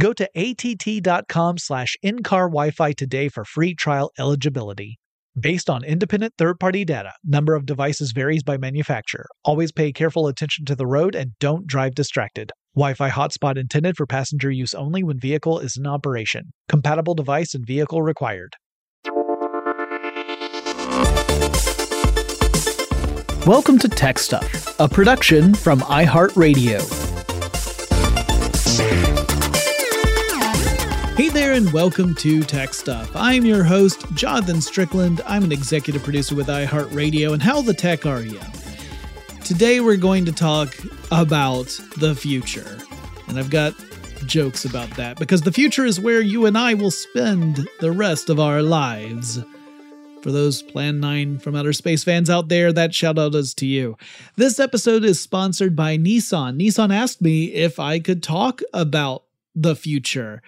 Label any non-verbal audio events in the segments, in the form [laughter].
Go to att.com slash in-car Wi-Fi today for free trial eligibility. Based on independent third-party data, number of devices varies by manufacturer. Always pay careful attention to the road and don't drive distracted. Wi-Fi hotspot intended for passenger use only when vehicle is in operation. Compatible device and vehicle required. Welcome to Tech Stuff, a production from iHeartRadio. Hey there, and welcome to Tech Stuff. I'm your host, Jonathan Strickland. I'm an executive producer with iHeartRadio, and how the tech are you? Today, we're going to talk about the future. And I've got jokes about that because the future is where you and I will spend the rest of our lives. For those Plan 9 from Outer Space fans out there, that shout out is to you. This episode is sponsored by Nissan. Nissan asked me if I could talk about the future.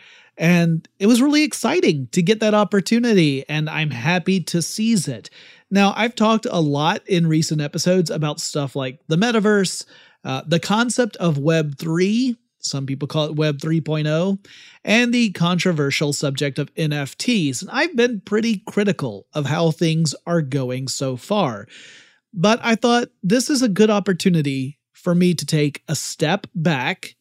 And it was really exciting to get that opportunity, and I'm happy to seize it. Now, I've talked a lot in recent episodes about stuff like the metaverse, uh, the concept of Web 3, some people call it Web 3.0, and the controversial subject of NFTs. And I've been pretty critical of how things are going so far. But I thought this is a good opportunity for me to take a step back,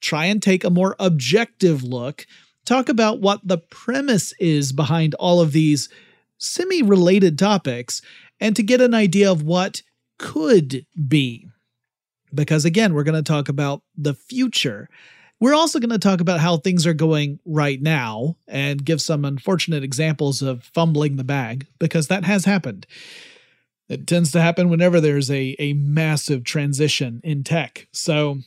try and take a more objective look talk about what the premise is behind all of these semi related topics and to get an idea of what could be. Because again, we're going to talk about the future. We're also going to talk about how things are going right now and give some unfortunate examples of fumbling the bag, because that has happened. It tends to happen whenever there's a, a massive transition in tech. So,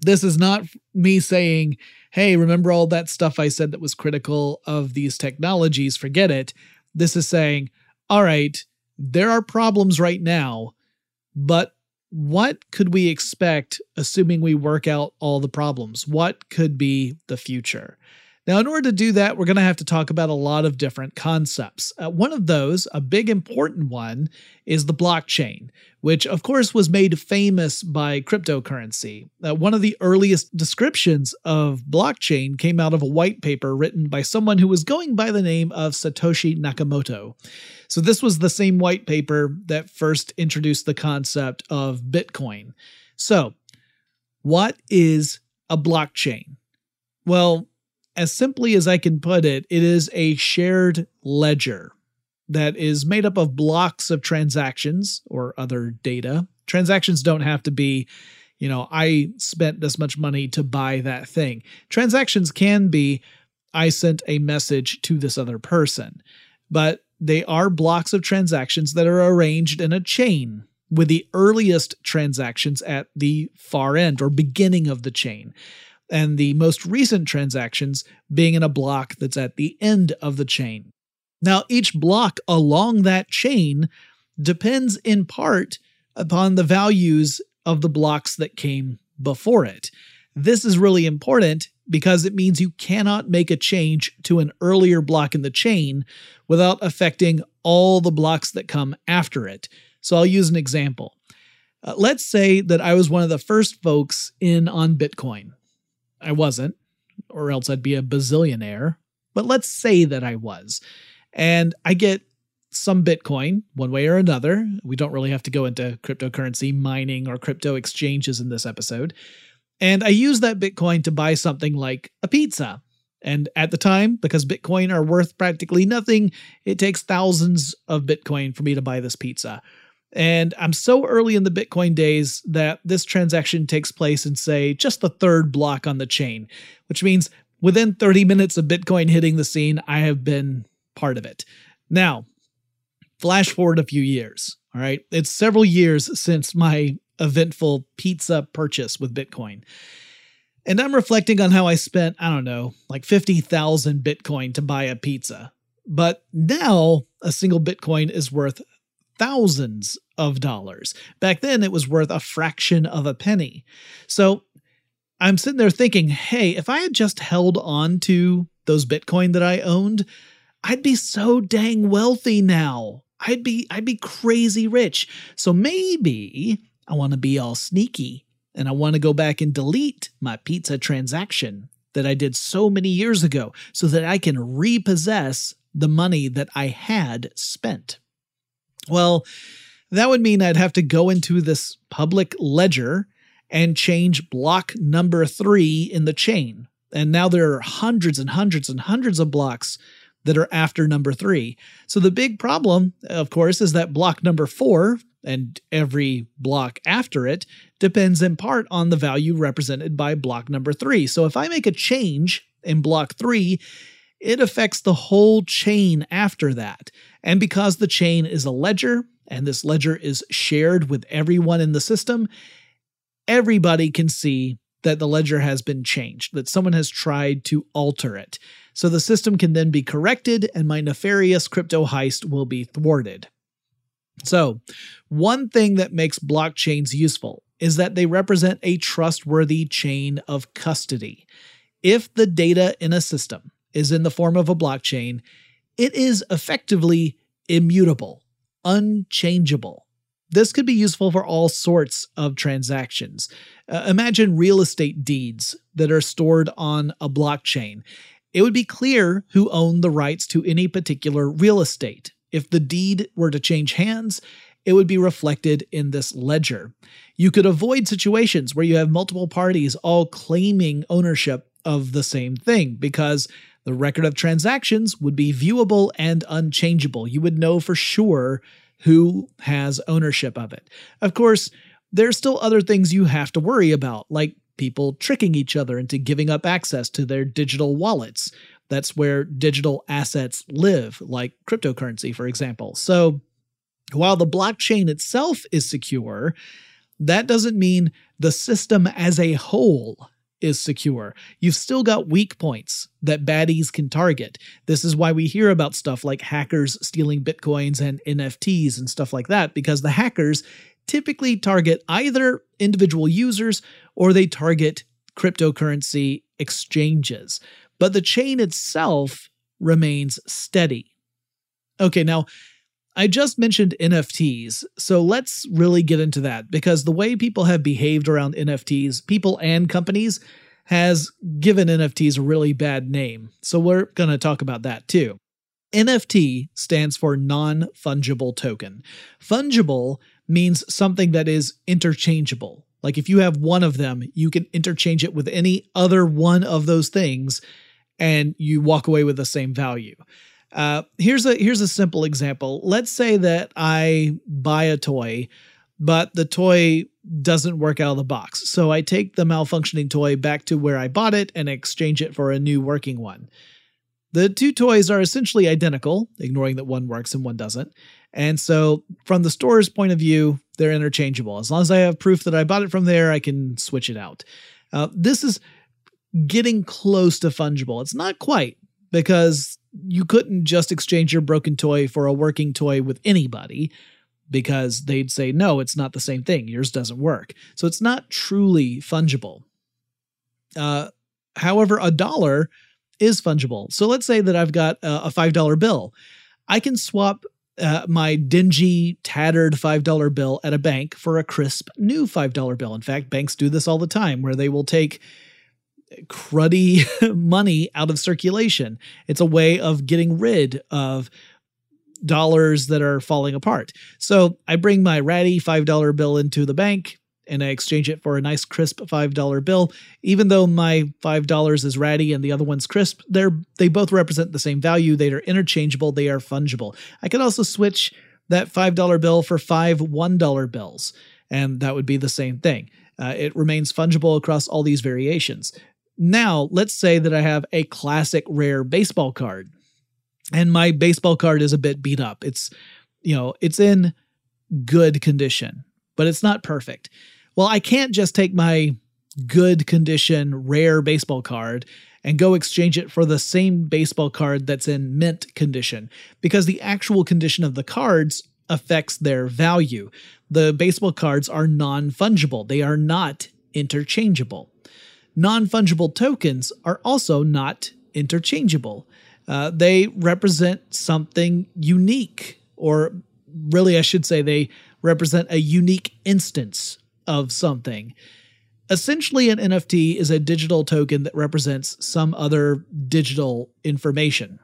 this is not me saying, hey, remember all that stuff I said that was critical of these technologies? Forget it. This is saying, all right, there are problems right now, but what could we expect assuming we work out all the problems? What could be the future? Now, in order to do that, we're going to have to talk about a lot of different concepts. Uh, one of those, a big important one, is the blockchain, which of course was made famous by cryptocurrency. Uh, one of the earliest descriptions of blockchain came out of a white paper written by someone who was going by the name of Satoshi Nakamoto. So, this was the same white paper that first introduced the concept of Bitcoin. So, what is a blockchain? Well, as simply as I can put it, it is a shared ledger that is made up of blocks of transactions or other data. Transactions don't have to be, you know, I spent this much money to buy that thing. Transactions can be, I sent a message to this other person, but they are blocks of transactions that are arranged in a chain with the earliest transactions at the far end or beginning of the chain and the most recent transactions being in a block that's at the end of the chain. Now, each block along that chain depends in part upon the values of the blocks that came before it. This is really important because it means you cannot make a change to an earlier block in the chain without affecting all the blocks that come after it. So I'll use an example. Uh, let's say that I was one of the first folks in on Bitcoin. I wasn't, or else I'd be a bazillionaire. But let's say that I was. And I get some Bitcoin one way or another. We don't really have to go into cryptocurrency mining or crypto exchanges in this episode. And I use that Bitcoin to buy something like a pizza. And at the time, because Bitcoin are worth practically nothing, it takes thousands of Bitcoin for me to buy this pizza. And I'm so early in the Bitcoin days that this transaction takes place in, say, just the third block on the chain, which means within 30 minutes of Bitcoin hitting the scene, I have been part of it. Now, flash forward a few years. All right. It's several years since my eventful pizza purchase with Bitcoin. And I'm reflecting on how I spent, I don't know, like 50,000 Bitcoin to buy a pizza. But now a single Bitcoin is worth thousands of dollars. Back then, it was worth a fraction of a penny. So I'm sitting there thinking, hey, if I had just held on to those Bitcoin that I owned, I'd be so dang wealthy now. I'd be I'd be crazy rich. So maybe I want to be all sneaky and I want to go back and delete my pizza transaction that I did so many years ago so that I can repossess the money that I had spent. Well, that would mean I'd have to go into this public ledger and change block number three in the chain. And now there are hundreds and hundreds and hundreds of blocks that are after number three. So the big problem, of course, is that block number four and every block after it depends in part on the value represented by block number three. So if I make a change in block three, it affects the whole chain after that. And because the chain is a ledger and this ledger is shared with everyone in the system, everybody can see that the ledger has been changed, that someone has tried to alter it. So the system can then be corrected and my nefarious crypto heist will be thwarted. So, one thing that makes blockchains useful is that they represent a trustworthy chain of custody. If the data in a system is in the form of a blockchain, it is effectively immutable, unchangeable. This could be useful for all sorts of transactions. Uh, imagine real estate deeds that are stored on a blockchain. It would be clear who owned the rights to any particular real estate. If the deed were to change hands, it would be reflected in this ledger. You could avoid situations where you have multiple parties all claiming ownership of the same thing because the record of transactions would be viewable and unchangeable. You would know for sure who has ownership of it. Of course, there's still other things you have to worry about, like people tricking each other into giving up access to their digital wallets. That's where digital assets live, like cryptocurrency, for example. So while the blockchain itself is secure, that doesn't mean the system as a whole is secure. You've still got weak points that baddies can target. This is why we hear about stuff like hackers stealing bitcoins and NFTs and stuff like that, because the hackers typically target either individual users or they target cryptocurrency exchanges. But the chain itself remains steady. Okay, now I just mentioned NFTs, so let's really get into that because the way people have behaved around NFTs, people and companies, has given NFTs a really bad name. So we're going to talk about that too. NFT stands for non fungible token. Fungible means something that is interchangeable. Like if you have one of them, you can interchange it with any other one of those things and you walk away with the same value. Uh, here's a here's a simple example. Let's say that I buy a toy, but the toy doesn't work out of the box. So I take the malfunctioning toy back to where I bought it and exchange it for a new working one. The two toys are essentially identical, ignoring that one works and one doesn't. And so, from the store's point of view, they're interchangeable. As long as I have proof that I bought it from there, I can switch it out. Uh, this is getting close to fungible. It's not quite, because you couldn't just exchange your broken toy for a working toy with anybody because they'd say, no, it's not the same thing. Yours doesn't work. So it's not truly fungible. Uh, however, a dollar is fungible. So let's say that I've got a $5 bill. I can swap uh, my dingy, tattered $5 bill at a bank for a crisp new $5 bill. In fact, banks do this all the time where they will take cruddy [laughs] money out of circulation. It's a way of getting rid of dollars that are falling apart. So I bring my ratty $5 bill into the bank and I exchange it for a nice crisp $5 bill. Even though my $5 is ratty and the other one's crisp, they're they both represent the same value. They are interchangeable, they are fungible. I could also switch that $5 bill for five $1 bills, and that would be the same thing. Uh, it remains fungible across all these variations. Now, let's say that I have a classic rare baseball card and my baseball card is a bit beat up. It's, you know, it's in good condition, but it's not perfect. Well, I can't just take my good condition, rare baseball card and go exchange it for the same baseball card that's in mint condition because the actual condition of the cards affects their value. The baseball cards are non fungible, they are not interchangeable. Non fungible tokens are also not interchangeable. Uh, they represent something unique, or really, I should say, they represent a unique instance of something. Essentially, an NFT is a digital token that represents some other digital information.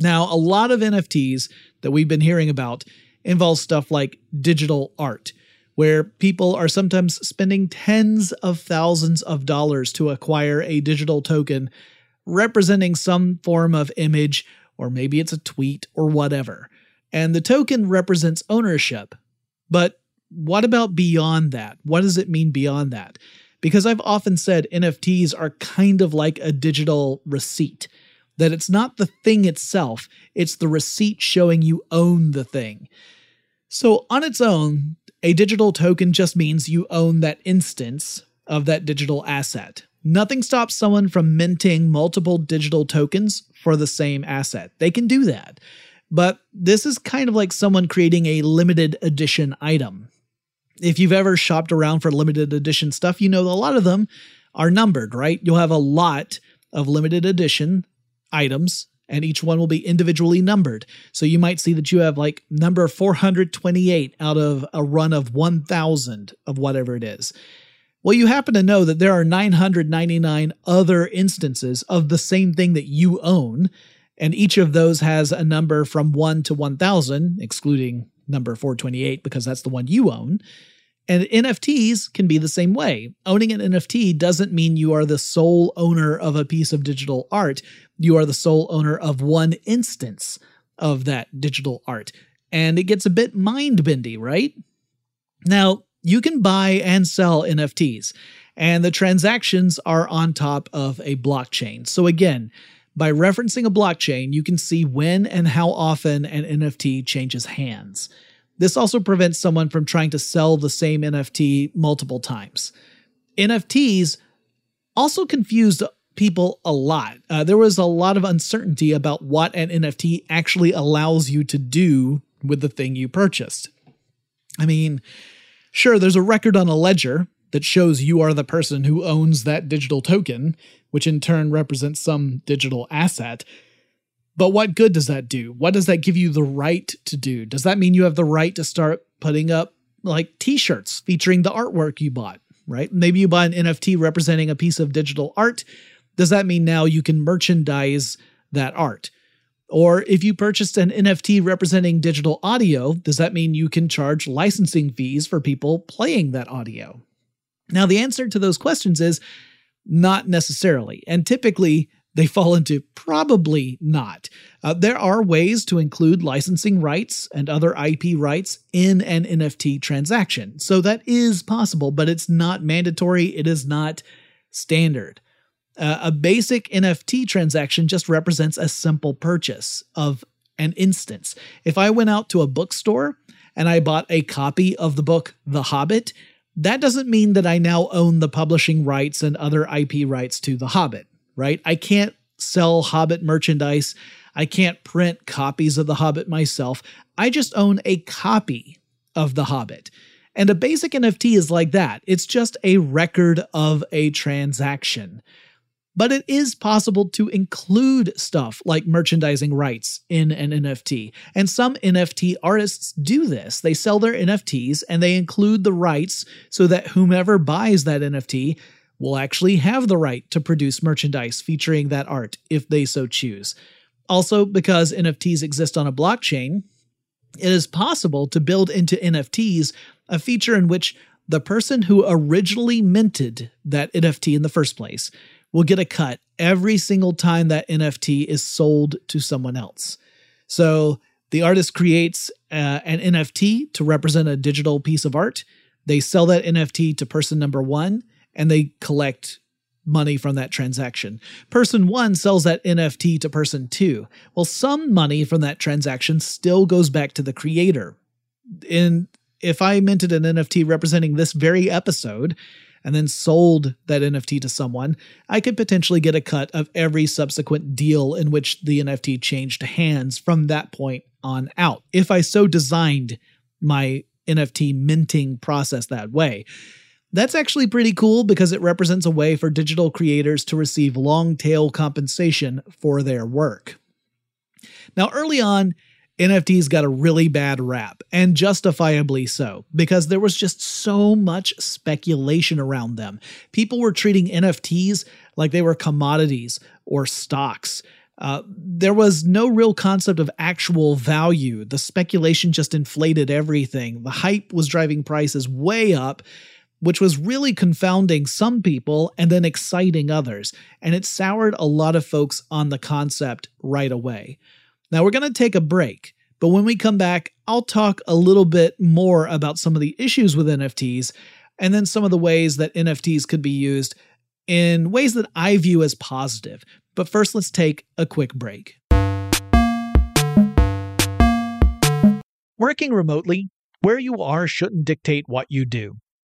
Now, a lot of NFTs that we've been hearing about involve stuff like digital art, where people are sometimes spending tens of thousands of dollars to acquire a digital token representing some form of image, or maybe it's a tweet or whatever. And the token represents ownership. But what about beyond that? What does it mean beyond that? Because I've often said NFTs are kind of like a digital receipt, that it's not the thing itself, it's the receipt showing you own the thing. So, on its own, a digital token just means you own that instance of that digital asset. Nothing stops someone from minting multiple digital tokens for the same asset. They can do that. But this is kind of like someone creating a limited edition item if you've ever shopped around for limited edition stuff, you know a lot of them are numbered, right? You'll have a lot of limited edition items and each one will be individually numbered. So you might see that you have like number 428 out of a run of 1000 of whatever it is. Well, you happen to know that there are 999 other instances of the same thing that you own, and each of those has a number from 1 to 1000, excluding number 428 because that's the one you own. And NFTs can be the same way. Owning an NFT doesn't mean you are the sole owner of a piece of digital art. You are the sole owner of one instance of that digital art. And it gets a bit mind bendy, right? Now, you can buy and sell NFTs, and the transactions are on top of a blockchain. So, again, by referencing a blockchain, you can see when and how often an NFT changes hands. This also prevents someone from trying to sell the same NFT multiple times. NFTs also confused people a lot. Uh, there was a lot of uncertainty about what an NFT actually allows you to do with the thing you purchased. I mean, sure, there's a record on a ledger that shows you are the person who owns that digital token, which in turn represents some digital asset. But what good does that do? What does that give you the right to do? Does that mean you have the right to start putting up like t shirts featuring the artwork you bought, right? Maybe you buy an NFT representing a piece of digital art. Does that mean now you can merchandise that art? Or if you purchased an NFT representing digital audio, does that mean you can charge licensing fees for people playing that audio? Now, the answer to those questions is not necessarily. And typically, they fall into probably not. Uh, there are ways to include licensing rights and other IP rights in an NFT transaction. So that is possible, but it's not mandatory. It is not standard. Uh, a basic NFT transaction just represents a simple purchase of an instance. If I went out to a bookstore and I bought a copy of the book The Hobbit, that doesn't mean that I now own the publishing rights and other IP rights to The Hobbit, right? I can't sell Hobbit merchandise. I can't print copies of The Hobbit myself. I just own a copy of The Hobbit. And a basic NFT is like that. It's just a record of a transaction. But it is possible to include stuff like merchandising rights in an NFT. And some NFT artists do this. They sell their NFTs and they include the rights so that whomever buys that NFT will actually have the right to produce merchandise featuring that art if they so choose. Also, because NFTs exist on a blockchain, it is possible to build into NFTs a feature in which the person who originally minted that NFT in the first place will get a cut every single time that NFT is sold to someone else. So the artist creates uh, an NFT to represent a digital piece of art. They sell that NFT to person number one and they collect money from that transaction. Person one sells that NFT to person two. Well, some money from that transaction still goes back to the creator. And if I minted an NFT representing this very episode, and then sold that NFT to someone, I could potentially get a cut of every subsequent deal in which the NFT changed hands from that point on out, if I so designed my NFT minting process that way. That's actually pretty cool because it represents a way for digital creators to receive long tail compensation for their work. Now, early on, NFTs got a really bad rap, and justifiably so, because there was just so much speculation around them. People were treating NFTs like they were commodities or stocks. Uh, there was no real concept of actual value. The speculation just inflated everything. The hype was driving prices way up, which was really confounding some people and then exciting others. And it soured a lot of folks on the concept right away. Now we're going to take a break, but when we come back, I'll talk a little bit more about some of the issues with NFTs and then some of the ways that NFTs could be used in ways that I view as positive. But first, let's take a quick break. Working remotely, where you are shouldn't dictate what you do.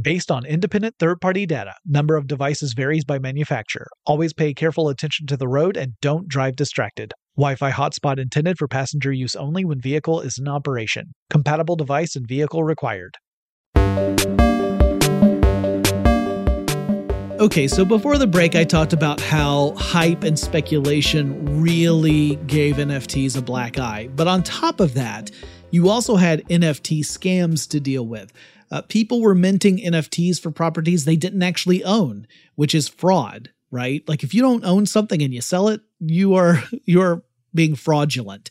Based on independent third party data, number of devices varies by manufacturer. Always pay careful attention to the road and don't drive distracted. Wi Fi hotspot intended for passenger use only when vehicle is in operation. Compatible device and vehicle required. Okay, so before the break, I talked about how hype and speculation really gave NFTs a black eye. But on top of that, you also had NFT scams to deal with. Uh, people were minting NFTs for properties they didn't actually own, which is fraud, right? Like if you don't own something and you sell it, you are [laughs] you're being fraudulent.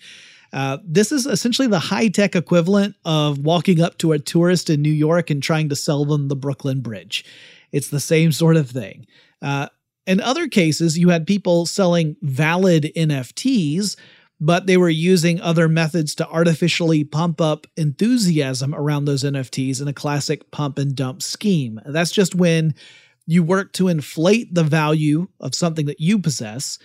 Uh, this is essentially the high tech equivalent of walking up to a tourist in New York and trying to sell them the Brooklyn Bridge. It's the same sort of thing. Uh, in other cases, you had people selling valid NFTs but they were using other methods to artificially pump up enthusiasm around those NFTs in a classic pump and dump scheme. That's just when you work to inflate the value of something that you possess,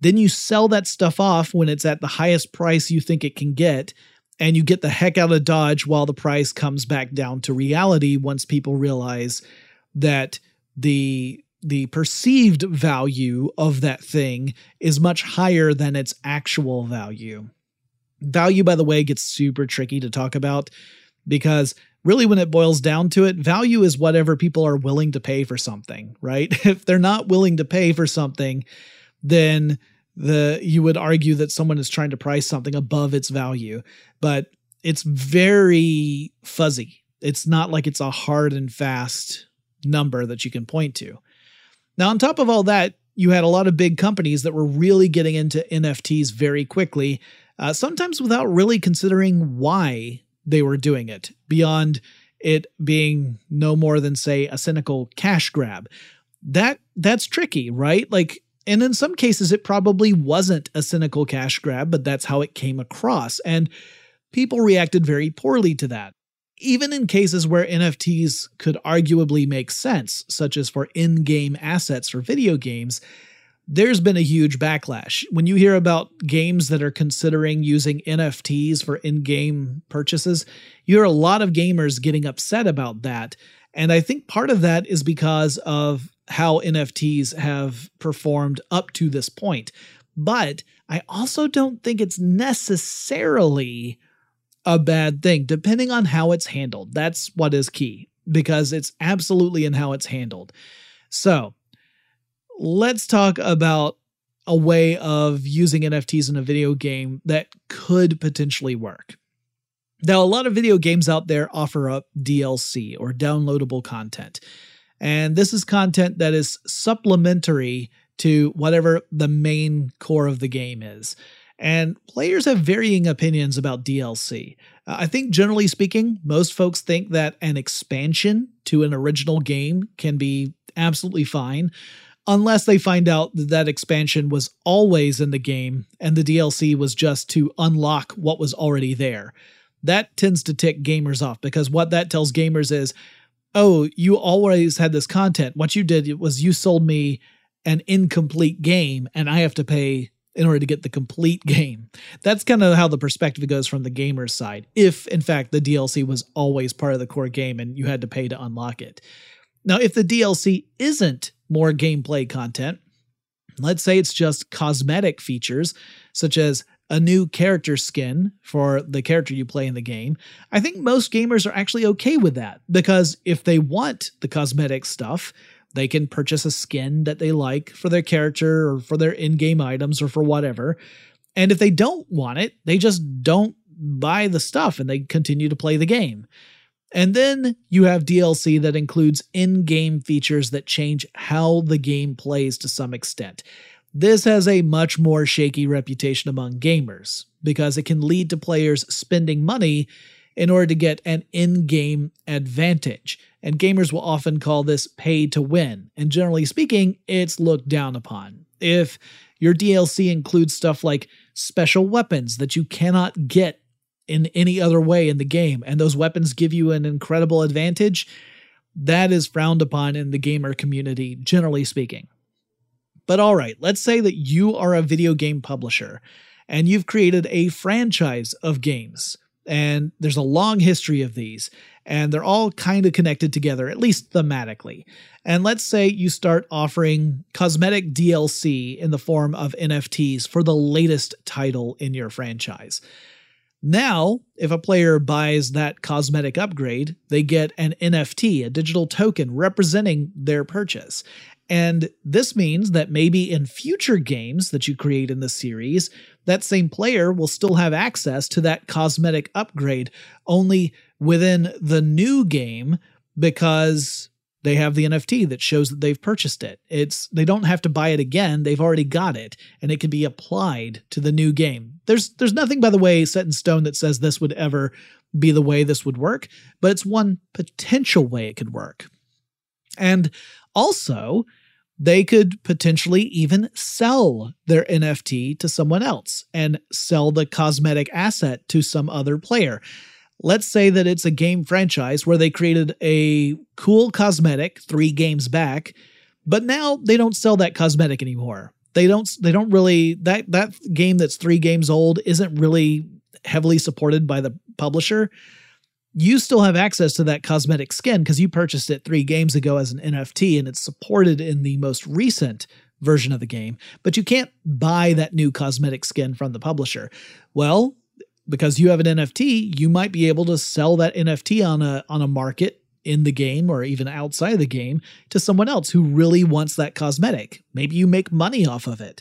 then you sell that stuff off when it's at the highest price you think it can get, and you get the heck out of Dodge while the price comes back down to reality once people realize that the the perceived value of that thing is much higher than its actual value. Value, by the way, gets super tricky to talk about because really, when it boils down to it, value is whatever people are willing to pay for something, right? [laughs] if they're not willing to pay for something, then the you would argue that someone is trying to price something above its value, but it's very fuzzy. It's not like it's a hard and fast number that you can point to. Now, on top of all that, you had a lot of big companies that were really getting into NFTs very quickly, uh, sometimes without really considering why they were doing it, beyond it being no more than, say, a cynical cash grab. That that's tricky, right? Like, and in some cases, it probably wasn't a cynical cash grab, but that's how it came across. And people reacted very poorly to that even in cases where NFTs could arguably make sense, such as for in game assets for video games, there's been a huge backlash. When you hear about games that are considering using NFTs for in game purchases, you hear a lot of gamers getting upset about that. And I think part of that is because of how NFTs have performed up to this point. But I also don't think it's necessarily a bad thing, depending on how it's handled. That's what is key because it's absolutely in how it's handled. So let's talk about a way of using NFTs in a video game that could potentially work. Now, a lot of video games out there offer up DLC or downloadable content. And this is content that is supplementary to whatever the main core of the game is. And players have varying opinions about DLC. Uh, I think, generally speaking, most folks think that an expansion to an original game can be absolutely fine unless they find out that that expansion was always in the game and the DLC was just to unlock what was already there. That tends to tick gamers off because what that tells gamers is, oh, you always had this content. What you did was you sold me an incomplete game and I have to pay in order to get the complete [laughs] game. That's kind of how the perspective goes from the gamer's side, if in fact the DLC was always part of the core game and you had to pay to unlock it. Now, if the DLC isn't more gameplay content, let's say it's just cosmetic features, such as a new character skin for the character you play in the game, I think most gamers are actually okay with that because if they want the cosmetic stuff, they can purchase a skin that they like for their character or for their in game items or for whatever. And if they don't want it, they just don't buy the stuff and they continue to play the game. And then you have DLC that includes in game features that change how the game plays to some extent. This has a much more shaky reputation among gamers because it can lead to players spending money in order to get an in game advantage. And gamers will often call this pay to win. And generally speaking, it's looked down upon. If your DLC includes stuff like special weapons that you cannot get in any other way in the game, and those weapons give you an incredible advantage, that is frowned upon in the gamer community, generally speaking. But all right, let's say that you are a video game publisher and you've created a franchise of games, and there's a long history of these, and they're all kind of connected together, at least thematically. And let's say you start offering cosmetic DLC in the form of NFTs for the latest title in your franchise. Now, if a player buys that cosmetic upgrade, they get an NFT, a digital token representing their purchase. And this means that maybe in future games that you create in the series, that same player will still have access to that cosmetic upgrade only within the new game because they have the NFT that shows that they've purchased it. It's they don't have to buy it again. They've already got it and it can be applied to the new game. There's there's nothing by the way set in stone that says this would ever be the way this would work, but it's one potential way it could work. And also, they could potentially even sell their NFT to someone else and sell the cosmetic asset to some other player let's say that it's a game franchise where they created a cool cosmetic three games back, but now they don't sell that cosmetic anymore. They don't they don't really that that game that's 3 games old isn't really heavily supported by the publisher. You still have access to that cosmetic skin because you purchased it 3 games ago as an NFT and it's supported in the most recent version of the game, but you can't buy that new cosmetic skin from the publisher. Well, because you have an NFT, you might be able to sell that NFT on a on a market in the game or even outside of the game to someone else who really wants that cosmetic. Maybe you make money off of it.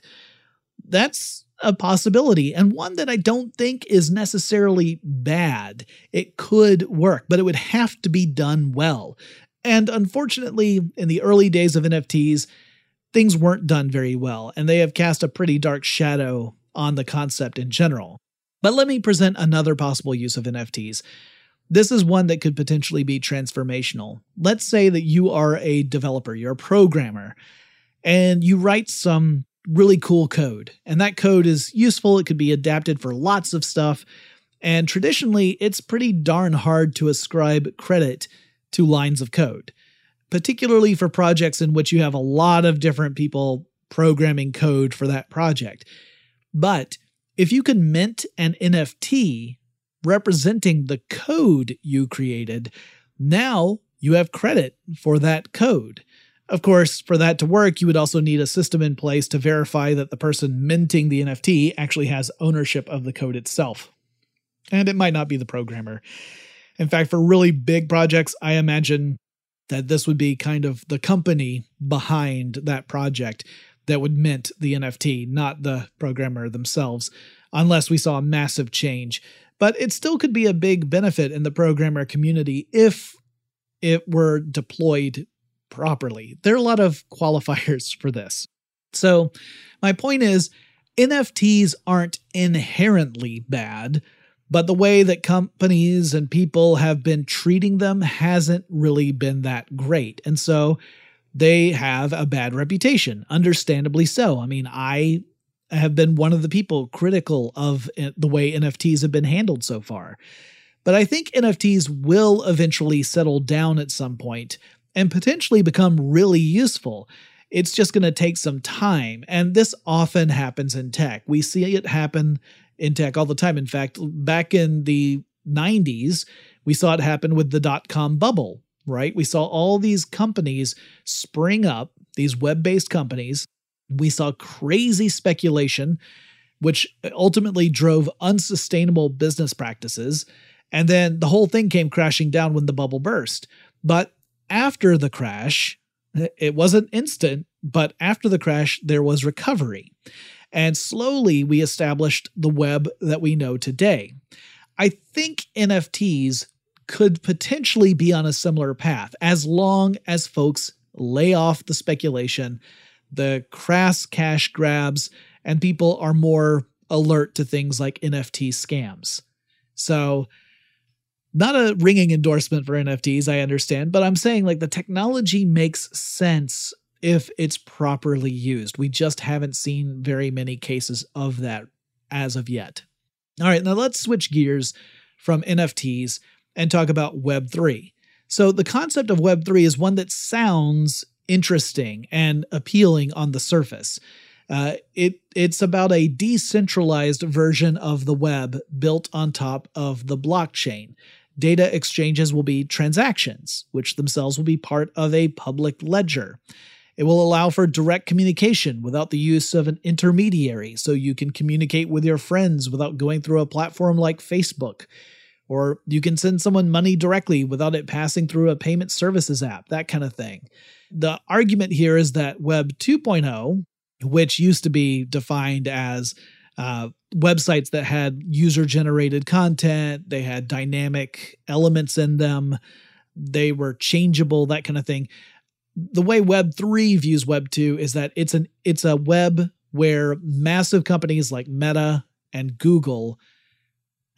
That's a possibility and one that I don't think is necessarily bad. It could work, but it would have to be done well. And unfortunately, in the early days of NFTs, things weren't done very well, and they have cast a pretty dark shadow on the concept in general. But let me present another possible use of NFTs. This is one that could potentially be transformational. Let's say that you are a developer, you're a programmer, and you write some really cool code. And that code is useful, it could be adapted for lots of stuff. And traditionally, it's pretty darn hard to ascribe credit to lines of code, particularly for projects in which you have a lot of different people programming code for that project. But if you can mint an NFT representing the code you created, now you have credit for that code. Of course, for that to work, you would also need a system in place to verify that the person minting the NFT actually has ownership of the code itself. And it might not be the programmer. In fact, for really big projects, I imagine that this would be kind of the company behind that project that would mint the NFT, not the programmer themselves, unless we saw a massive change. But it still could be a big benefit in the programmer community if it were deployed properly. There are a lot of [laughs] qualifiers for this. So, my point is NFTs aren't inherently bad, but the way that companies and people have been treating them hasn't really been that great. And so, they have a bad reputation, understandably so. I mean, I have been one of the people critical of eh, the way NFTs have been handled so far. But I think NFTs will eventually settle down at some point and potentially become really useful. It's just going to take some time. And this often happens in tech. We see it happen in tech all the time. In fact, back in the 90s, we saw it happen with the dot com bubble, right? We saw all these companies spring up, these web based companies. We saw crazy speculation, which ultimately drove unsustainable business practices. And then the whole thing came crashing down when the bubble burst. But after the crash, it wasn't instant, but after the crash, there was recovery. And slowly we established the web that we know today. I think NFTs could potentially be on a similar path as long as folks lay off the speculation, the crass cash grabs, and people are more alert to things like NFT scams. So, not a ringing endorsement for NFTs, I understand, but I'm saying like the technology makes sense if it's properly used. We just haven't seen very many cases of that as of yet. All right, now let's switch gears from NFTs and talk about Web3. So, the concept of Web3 is one that sounds interesting and appealing on the surface. Uh, it it's about a decentralized version of the web built on top of the blockchain. Data exchanges will be transactions, which themselves will be part of a public ledger. It will allow for direct communication without the use of an intermediary, so you can communicate with your friends without going through a platform like Facebook. Or you can send someone money directly without it passing through a payment services app, that kind of thing. The argument here is that Web 2.0, which used to be defined as uh, websites that had user generated content, they had dynamic elements in them, they were changeable, that kind of thing. The way Web 3 views Web 2 is that it's an it's a web where massive companies like Meta and Google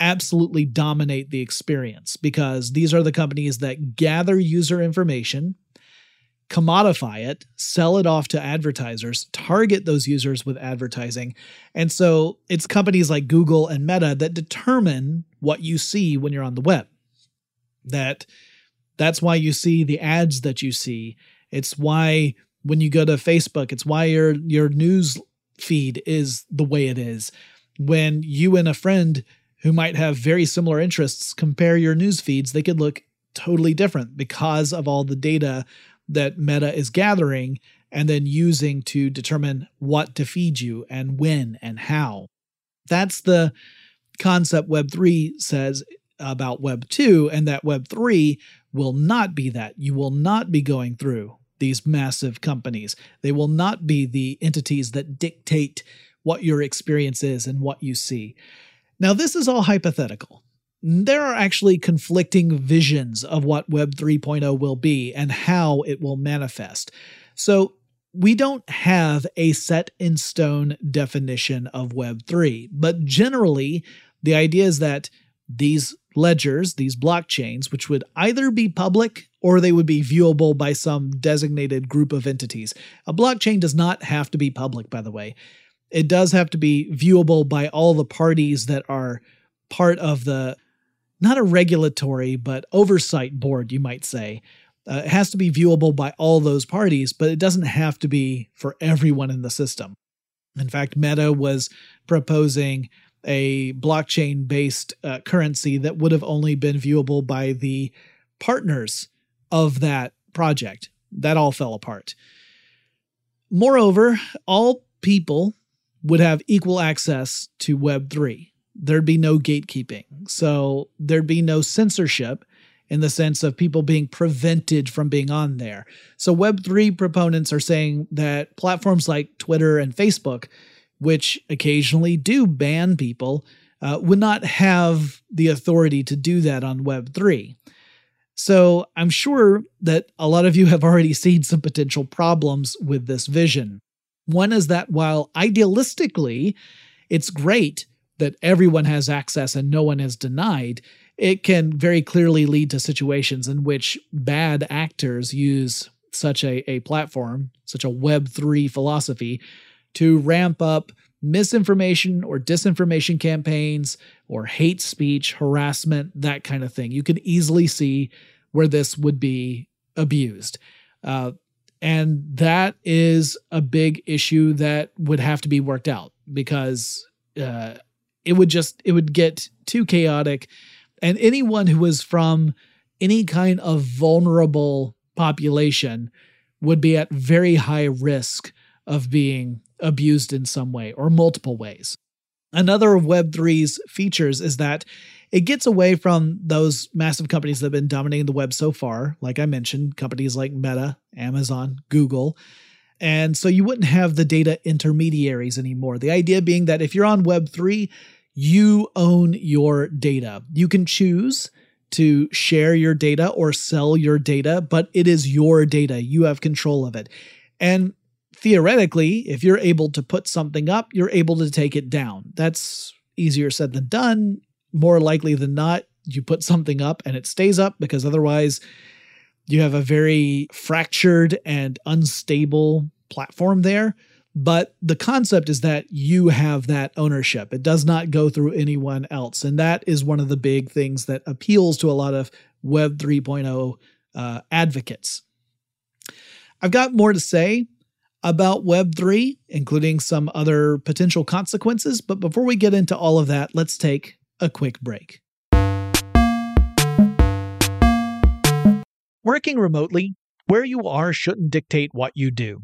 absolutely dominate the experience because these are the companies that gather user information commodify it, sell it off to advertisers, target those users with advertising. And so it's companies like Google and Meta that determine what you see when you're on the web. That that's why you see the ads that you see. It's why when you go to Facebook, it's why your your news feed is the way it is. When you and a friend who might have very similar interests compare your news feeds, they could look totally different because of all the data that Meta is gathering and then using to determine what to feed you and when and how. That's the concept Web3 says about Web 2, and that Web 3 will not be that. You will not be going through these massive companies. They will not be the entities that dictate what your experience is and what you see. Now, this is all hypothetical there are actually conflicting visions of what Web 3.0 will be and how it will manifest. So, we don't have a set in stone definition of Web 3, but generally, the idea is that these ledgers, these blockchains, which would either be public or they would be viewable by some designated group of entities. A blockchain does not have to be public, by the way. It does have to be viewable by all the parties that are part of the not a regulatory, but oversight board, you might say. Uh, it has to be viewable by all those parties, but it doesn't have to be for everyone in the system. In fact, Meta was proposing a blockchain based uh, currency that would have only been viewable by the partners of that project. That all fell apart. Moreover, all people would have equal access to Web3 there'd be no gatekeeping. So there'd be no censorship in the sense of people being prevented from being on there. So Web3 proponents are saying that platforms like Twitter and Facebook, which occasionally do ban people, uh, would not have the authority to do that on Web3. So I'm sure that a lot of you have already seen some potential problems with this vision. One is that while idealistically it's great that everyone has access and no one is denied, it can very clearly lead to situations in which bad actors use such a, a platform, such a Web3 philosophy, to ramp up misinformation or disinformation campaigns or hate speech, harassment, that kind of thing. You can easily see where this would be abused. Uh, and that is a big issue that would have to be worked out because uh, it would just it would get too chaotic and anyone who was from any kind of vulnerable population would be at very high risk of being abused in some way or multiple ways. Another of Web3's features is that it gets away from those massive companies that have been dominating the web so far, like I mentioned, companies like Meta, Amazon, Google. And so you wouldn't have the data intermediaries anymore. The idea being that if you're on Web3, you own your data. You can choose to share your data or sell your data, but it is your data. You have control of it. And theoretically, if you're able to put something up, you're able to take it down. That's easier said than done. More likely than not, you put something up and it stays up because otherwise, you have a very fractured and unstable platform there. But the concept is that you have that ownership. It does not go through anyone else. And that is one of the big things that appeals to a lot of Web 3.0 uh, advocates. I've got more to say about Web3, including some other potential consequences. But before we get into all of that, let's take a quick break. Working remotely, where you are shouldn't dictate what you do.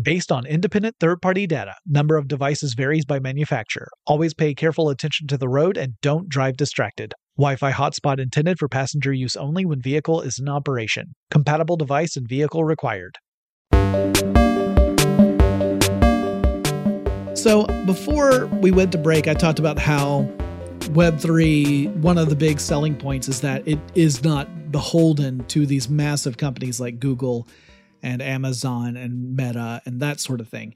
Based on independent third party data, number of devices varies by manufacturer. Always pay careful attention to the road and don't drive distracted. Wi Fi hotspot intended for passenger use only when vehicle is in operation. Compatible device and vehicle required. So, before we went to break, I talked about how Web3, one of the big selling points is that it is not beholden to these massive companies like Google and Amazon and Meta and that sort of thing.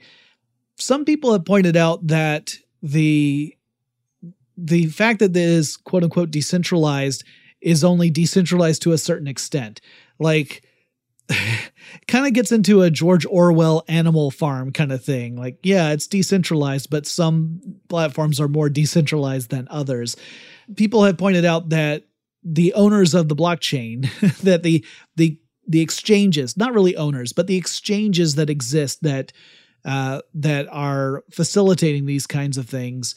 Some people have pointed out that the the fact that this quote unquote decentralized is only decentralized to a certain extent. Like [laughs] kind of gets into a George Orwell animal farm kind of thing. Like, yeah, it's decentralized, but some platforms are more decentralized than others. People have pointed out that the owners of the blockchain, [laughs] that the the the exchanges, not really owners, but the exchanges that exist that uh, that are facilitating these kinds of things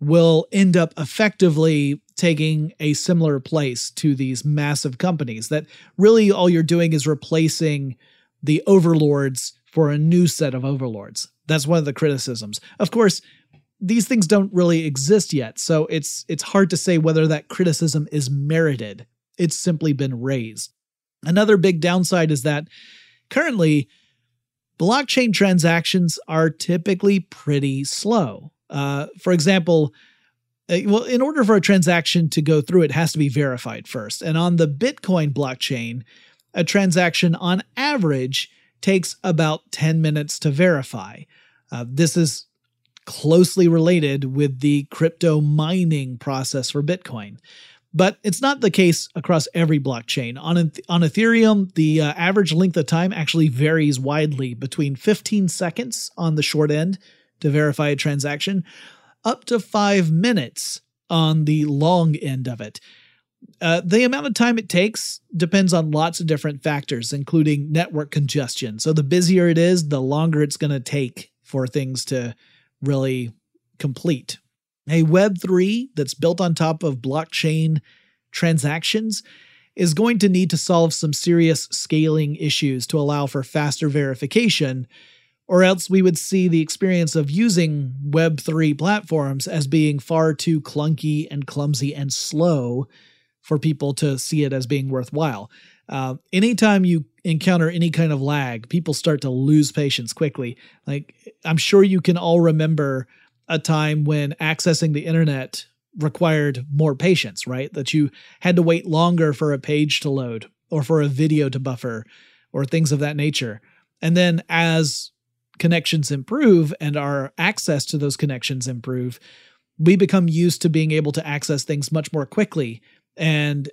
will end up effectively taking a similar place to these massive companies that really all you're doing is replacing the overlords for a new set of overlords. That's one of the criticisms. Of course, these things don't really exist yet, so it's it's hard to say whether that criticism is merited. It's simply been raised. Another big downside is that currently blockchain transactions are typically pretty slow. Uh, for example, uh, well, in order for a transaction to go through, it has to be verified first. And on the Bitcoin blockchain, a transaction on average takes about 10 minutes to verify. Uh, this is closely related with the crypto mining process for Bitcoin. But it's not the case across every blockchain. On, on Ethereum, the uh, average length of time actually varies widely between 15 seconds on the short end to verify a transaction, up to five minutes on the long end of it. Uh, the amount of time it takes depends on lots of different factors, including network congestion. So, the busier it is, the longer it's going to take for things to really complete a Web3 that's built on top of blockchain transactions is going to need to solve some serious scaling issues to allow for faster verification, or else we would see the experience of using Web3 platforms as being far too clunky and clumsy and slow for people to see it as being worthwhile. Uh, anytime you encounter any kind of lag, people start to lose patience quickly. Like, I'm sure you can all remember a time when accessing the internet required more patience, right? That you had to wait longer for a page to load or for a video to buffer or things of that nature. And then as connections improve and our access to those connections improve, we become used to being able to access things much more quickly. And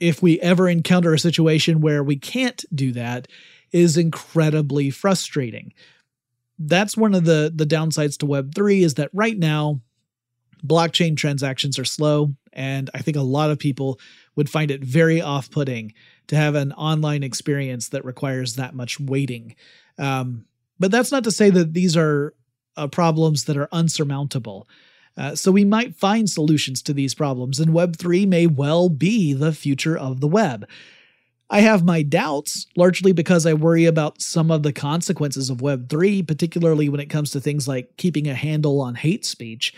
if we ever encounter a situation where we can't do that, is incredibly frustrating. That's one of the the downsides to web3 is that right now blockchain transactions are slow and I think a lot of people would find it very off-putting to have an online experience that requires that much waiting. Um, but that's not to say that these are uh, problems that are unsurmountable. Uh, so we might find solutions to these problems, and Web3 may well be the future of the web. I have my doubts, largely because I worry about some of the consequences of Web3, particularly when it comes to things like keeping a handle on hate speech.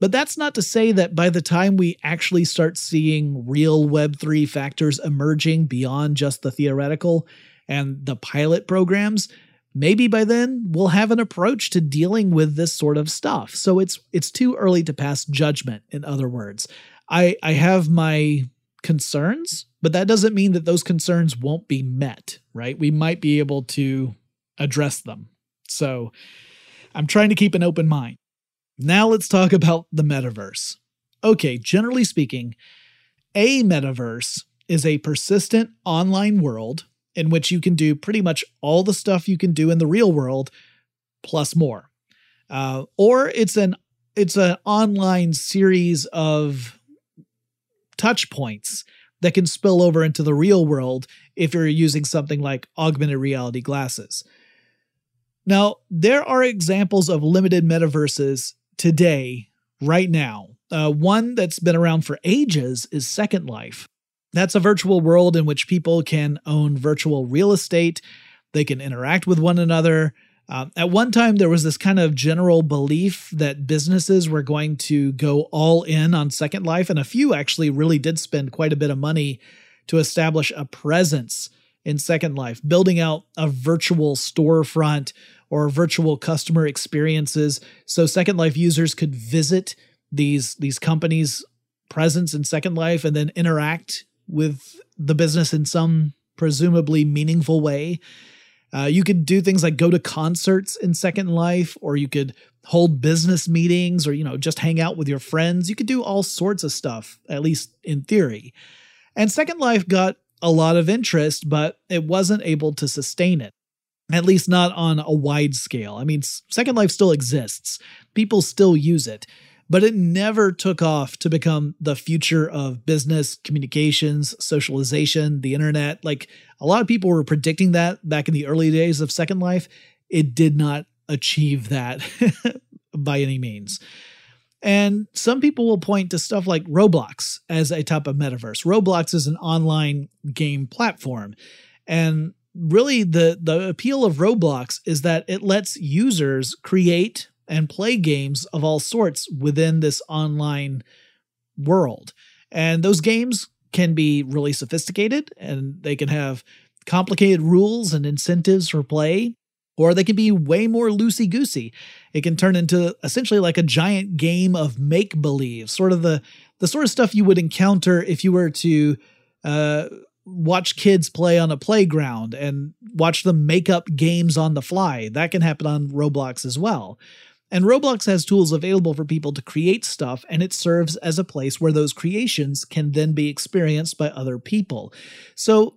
But that's not to say that by the time we actually start seeing real Web3 factors emerging beyond just the theoretical and the pilot programs, maybe by then we'll have an approach to dealing with this sort of stuff. So it's it's too early to pass judgment in other words. I I have my concerns, but that doesn't mean that those concerns won't be met, right? We might be able to address them. So I'm trying to keep an open mind. Now let's talk about the metaverse. Okay, generally speaking, a metaverse is a persistent online world in which you can do pretty much all the stuff you can do in the real world plus more. Uh, or it's an it's an online series of touch points that can spill over into the real world if you're using something like augmented reality glasses. Now, there are examples of limited metaverses today, right now. Uh, one that's been around for ages is Second Life. That's a virtual world in which people can own virtual real estate, they can interact with one another. Uh, at one time, there was this kind of general belief that businesses were going to go all in on Second Life, and a few actually really did spend quite a bit of money to establish a presence in Second Life, building out a virtual storefront or virtual customer experiences so Second Life users could visit these these companies' presence in Second Life and then interact with the business in some presumably meaningful way. Uh, you could do things like go to concerts in Second Life, or you could hold business meetings, or you know just hang out with your friends. You could do all sorts of stuff, at least in theory. And Second Life got a lot of interest, but it wasn't able to sustain it. At least not on a wide scale. I mean, Second Life still exists. People still use it but it never took off to become the future of business, communications, socialization, the internet. Like a lot of people were predicting that back in the early days of Second Life. It did not achieve that [laughs] by any means. And some people will point to stuff like Roblox as a type of metaverse. Roblox is an online game platform. And really the the appeal of Roblox is that it lets users create and play games of all sorts within this online world. And those games can be really sophisticated and they can have complicated rules and incentives for play, or they can be way more loosey goosey. It can turn into essentially like a giant game of make believe, sort of the, the sort of stuff you would encounter if you were to uh, watch kids play on a playground and watch them make up games on the fly. That can happen on Roblox as well. And Roblox has tools available for people to create stuff, and it serves as a place where those creations can then be experienced by other people. So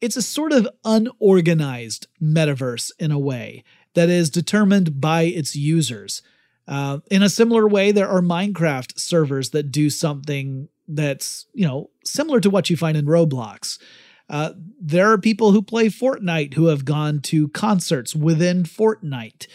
it's a sort of unorganized metaverse in a way that is determined by its users. Uh, in a similar way, there are Minecraft servers that do something that's, you know, similar to what you find in Roblox. Uh, there are people who play Fortnite who have gone to concerts within Fortnite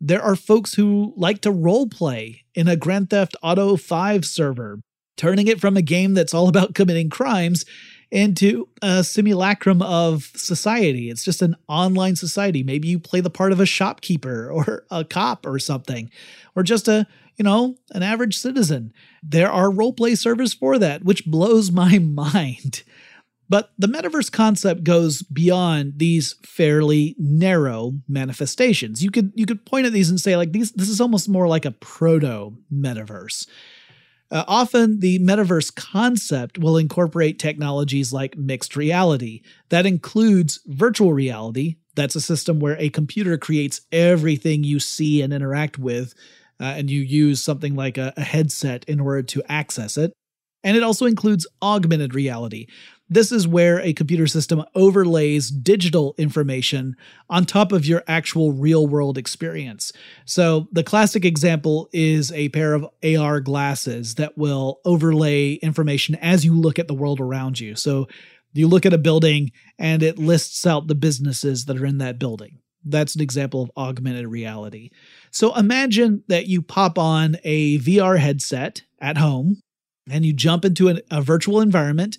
there are folks who like to role play in a Grand Theft Auto 5 server, turning it from a game that's all about committing crimes into a simulacrum of society. It's just an online society. Maybe you play the part of a shopkeeper [laughs] or a cop or something, or just a, you know, an average citizen. There are role play servers for that, which blows my [laughs] mind. But the metaverse concept goes beyond these fairly narrow manifestations. You could you could point at these and say like these this is almost more like a proto metaverse. Uh, often, the metaverse concept will incorporate technologies like mixed reality. That includes virtual reality. That's a system where a computer creates everything you see and interact with, uh, and you use something like a, a headset in order to access it. And it also includes augmented reality. This is where a computer system overlays digital information on top of your actual real world experience. So, the classic example is a pair of AR glasses that will overlay information as you look at the world around you. So, you look at a building and it lists out the businesses that are in that building. That's an example of augmented reality. So, imagine that you pop on a VR headset at home and you jump into an, a virtual environment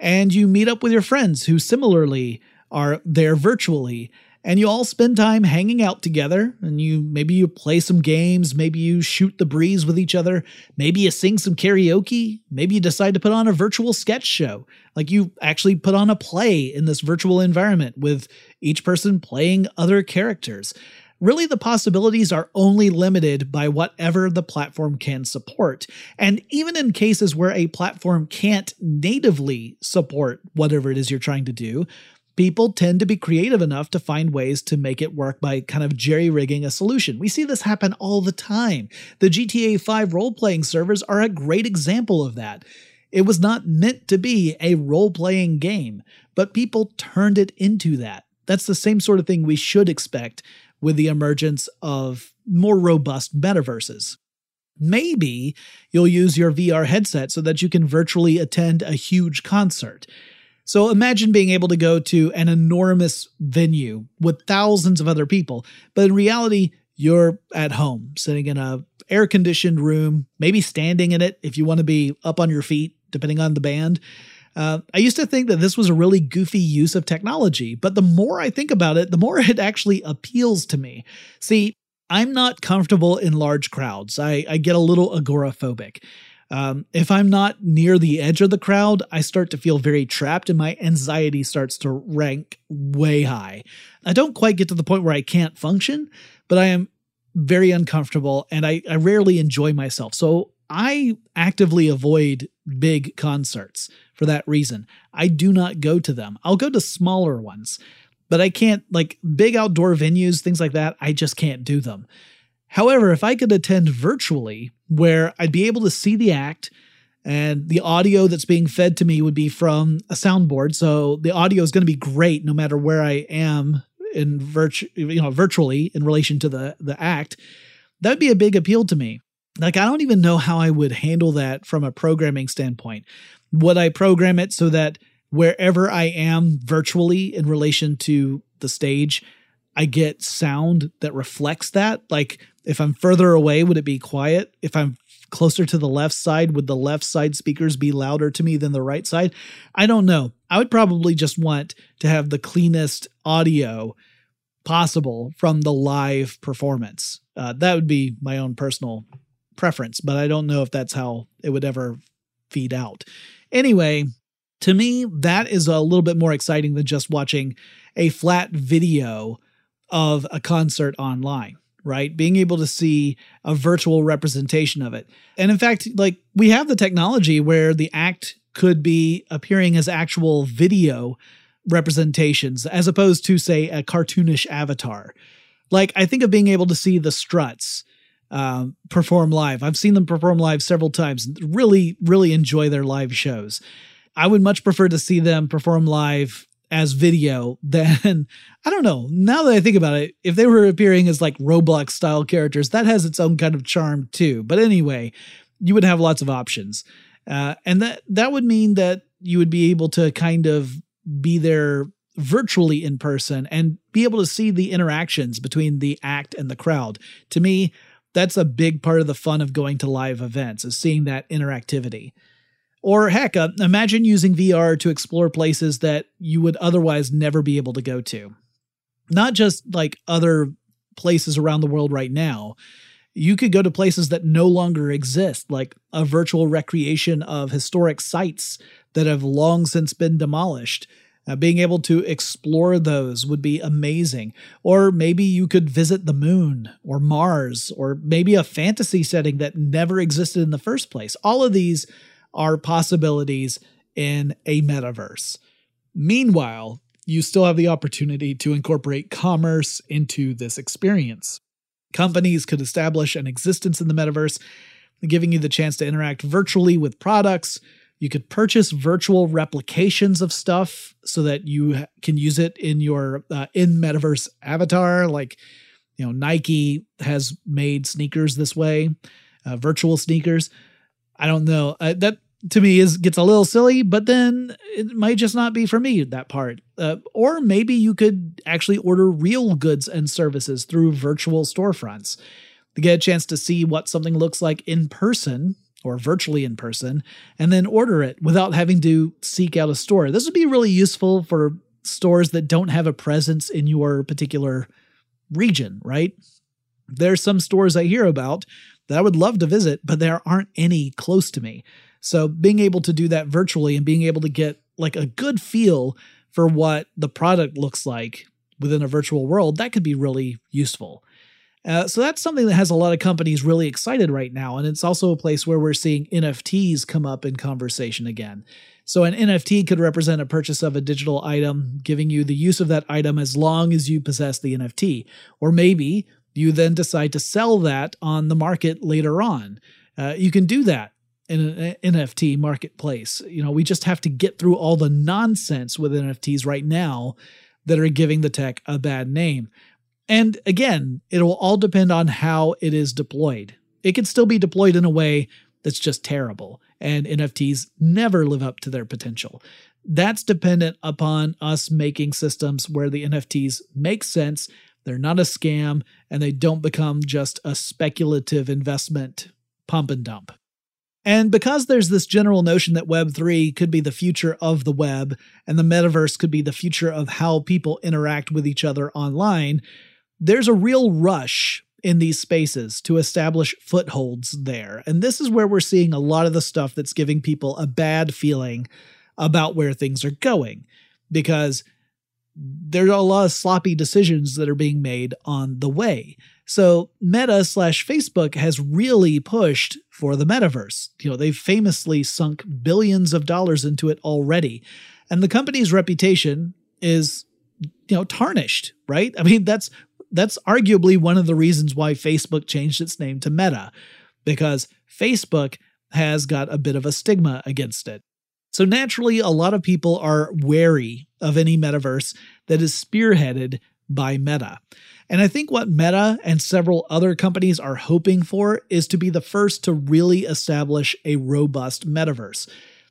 and you meet up with your friends who similarly are there virtually and you all spend time hanging out together and you maybe you play some games maybe you shoot the breeze with each other maybe you sing some karaoke maybe you decide to put on a virtual sketch show. Like you actually put on a play in this virtual environment with each person playing other characters really the possibilities are only limited by whatever the platform can support. And even in cases where a platform can't natively support whatever it is you're trying to do, people tend to be creative enough to find ways to make it work by kind of jerry rigging a solution. We see this happen all the time. The GTA 5 role playing servers are a great example of that. It was not meant to be a role playing game, but people turned it into that. That's the same sort of thing we should expect with the emergence of more robust metaverses. Maybe you'll use your VR headset so that you can virtually attend a huge concert. So imagine being able to go to an enormous venue with thousands of other people, but in reality, you're at home, sitting in a air conditioned room, maybe standing in it if you want to be up on your feet, depending on the band. Uh, I used to think that this was a really goofy use of technology, but the more I think about it, the more [laughs] it actually appeals to me. See, I'm not comfortable in large crowds. I, I get a little agoraphobic. Um, if I'm not near the edge of the crowd, I start to feel very trapped and my anxiety starts to rank way high. I don't quite get to the point where I can't function, but I am very uncomfortable and I, I rarely enjoy myself. So I actively avoid big concerts for that reason. I do not go to them. I'll go to smaller ones, but I can't, like big outdoor venues, things like that, I just can't do them. However, if I could attend virtually, where I'd be able to see the act, and the audio that's being fed to me would be from a soundboard, so the audio is going to be great no matter where I am in virtu- you know, virtually in relation to the the act. That'd be a big appeal to me. Like, I don't even know how I would handle that from a programming standpoint. Would I program it so that wherever I am virtually in relation to the stage, I get sound that reflects that? Like, if I'm further away, would it be quiet? If I'm closer to the left side, would the left side speakers be louder to me than the right side? I don't know. I would probably just want to have the cleanest audio possible from the live performance. Uh, that would be my own personal preference, but I don't know if that's how it would ever feed out. Anyway, to me, that is a little bit more exciting than just watching a flat video of a concert online, right? Being able to see a virtual representation of it. And in fact, like we have the technology where the act could be appearing as actual video representations as opposed to, say, a cartoonish avatar. Like, I think of being able to see the struts uh, perform live. I've seen them perform live several times. Really, really enjoy their live shows. I would much prefer to see them perform live as video [laughs] than I don't know. Now that I think about it, if they were appearing as like Roblox style characters, that has its own kind of charm too. But anyway, you would have lots of options, uh, and that that would mean that you would be able to kind of be there virtually in person and be able to see the interactions between the act and the crowd. To me, that's a big part of the fun of going to live events is seeing that interactivity. Or heck, uh, imagine using VR to explore places that you would otherwise never be able to go to. Not just like other places around the world right now. You could go to places that no longer exist, like a virtual recreation of historic sites that have long since been demolished. Uh, being able to explore those would be amazing. Or maybe you could visit the moon or Mars or maybe a fantasy setting that never existed in the first place. All of these are possibilities in a metaverse. Meanwhile, you still have the opportunity to incorporate commerce into this experience. Companies could establish an existence in the metaverse, giving you the chance to interact virtually with products. You could purchase virtual replications of stuff so that you can use it in your uh, in metaverse avatar. Like, you know, Nike has made sneakers this way, uh, virtual sneakers. I don't know. Uh, that to me is gets a little silly, but then it might just not be for me that part. Uh, or maybe you could actually order real goods and services through virtual storefronts to get a chance to see what something looks like in person or virtually in person, and then order it without having to seek out a store. This would be really useful for stores that don't have a presence in your particular region, right? There's some stores I hear about that I would love to visit, but there aren't any close to me. So being able to do that virtually and being able to get like a good feel for what the product looks like within a virtual world, that could be really useful. Uh, so that's something that has a lot of companies really excited right now. And it's also a place where we're seeing NFTs come up in conversation again. So an NFT could represent a purchase of a digital item, giving you the use of that item as long as you possess the NFT. Or maybe you then decide to sell that on the market later on. Uh, you can do that in an NFT marketplace. You know, we just have to get through all the nonsense with NFTs right now that are giving the tech a bad name. And again, it will all depend on how it is deployed. It can still be deployed in a way that's just terrible, and NFTs never live up to their potential. That's dependent upon us making systems where the NFTs make sense, they're not a scam, and they don't become just a speculative investment pump and dump. And because there's this general notion that Web3 could be the future of the web and the metaverse could be the future of how people interact with each other online, there's a real rush in these spaces to establish footholds there. And this is where we're seeing a lot of the stuff that's giving people a bad feeling about where things are going because there's a lot of sloppy decisions that are being made on the way. So Meta slash Facebook has really pushed for the metaverse. You know, they've famously sunk billions of dollars into it already. And the company's reputation is, you know, tarnished, right? I mean, that's that's arguably one of the reasons why Facebook changed its name to Meta, because Facebook has got a bit of a stigma against it. So naturally, a lot of people are wary of any metaverse that is spearheaded by Meta. And I think what Meta and several other companies are hoping for is to be the first to really establish a robust metaverse.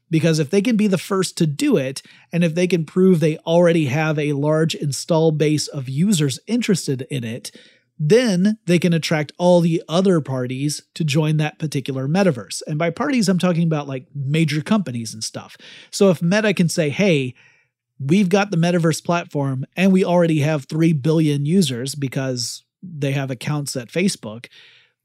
Because if they can be the first to do it, and if they can prove they already have a large install base of users interested in it, then they can attract all the other parties to join that particular metaverse. And by parties, I'm talking about like major companies and stuff. So if Meta can say, hey, we've got the metaverse platform and we already have 3 billion users because they have accounts at Facebook,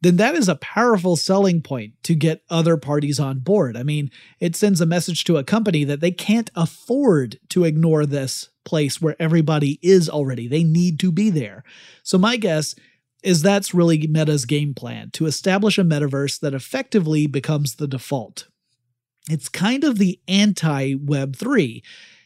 then that is a powerful selling point to get other parties on board. I mean, it sends a message to a company that they can't afford to ignore this place where everybody is already. They need to be there. So, my guess is that's really Meta's game plan to establish a metaverse that effectively becomes the default. It's kind of the anti Web3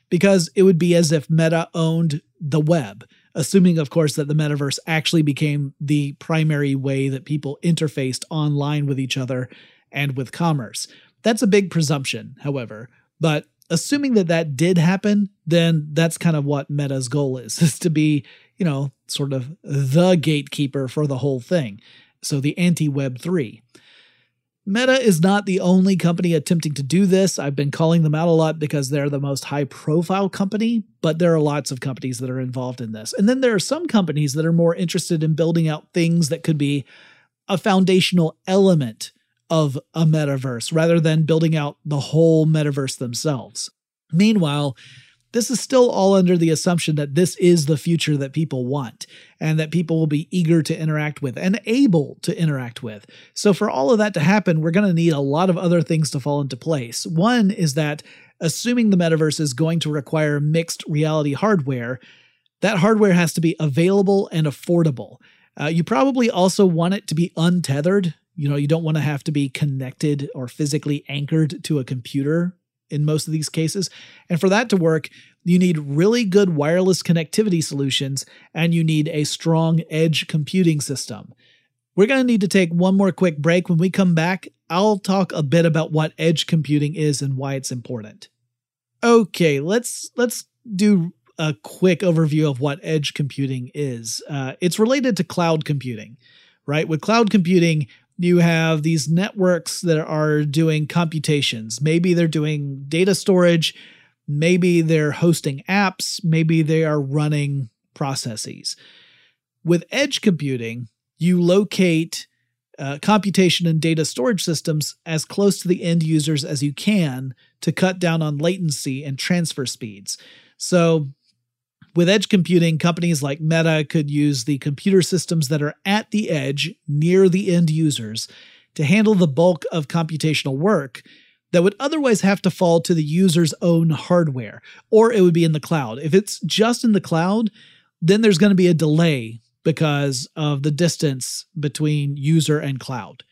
because it would be as if Meta owned the web, assuming, of course, that the metaverse actually became the primary way that people interfaced online with each other and with commerce. That's a big presumption, however, but assuming that that did happen, then that's kind of what Meta's goal is, [laughs] is to be, you know, sort of the gatekeeper for the whole thing. So the anti Web 3. Meta is not the only company attempting to do this. I've been calling them out a lot because they're the most high profile company, but there are lots of companies that are involved in this. And then there are some companies that are more interested in building out things that could be a foundational element of a metaverse rather than building out the whole metaverse themselves. Meanwhile, this is still all under the assumption that this is the future that people want and that people will be eager to interact with and able to interact with. So, for all of that to happen, we're going to need a lot of other things to fall into place. One is that assuming the metaverse is going to require mixed reality hardware, that hardware has to be available and affordable. Uh, you probably also want it to be untethered. You know, you don't want to have to be connected or physically anchored to a computer in most of these cases. And for that to work, you need really good wireless connectivity solutions and you need a strong edge computing system. We're going to need to take one more quick break. When we come back, I'll talk a bit about what edge computing is and why it's important. Okay, let's let's do a quick overview of what edge computing is. Uh, it's related to cloud computing, right? With cloud computing, you have these networks that are doing computations. Maybe they're doing data storage, maybe they're hosting apps, maybe they are running processes. With edge computing, you locate uh, computation and data storage systems as close to the end users as you can to cut down on latency and transfer speeds. So, with edge computing, companies like Meta could use the computer systems that are at the edge near the end users to handle the bulk of computational work that would otherwise have to fall to the user's own hardware, or it would be in the cloud. If it's just in the cloud, then there's going to be a delay because of the distance between user and cloud,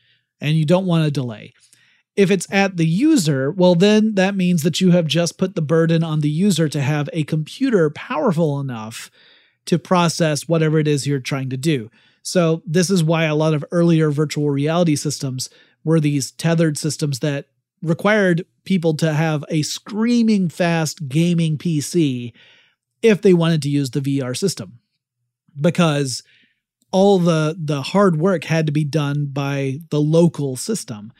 and you don't want a delay. If it's at the user, well, then that means that you have just put the burden on the user to have a computer powerful enough to process whatever it is you're trying to do. So, this is why a lot of earlier virtual reality systems were these tethered systems that required people to have a screaming fast gaming PC if they wanted to use the VR system. Because all the the hard work had to be done by the local system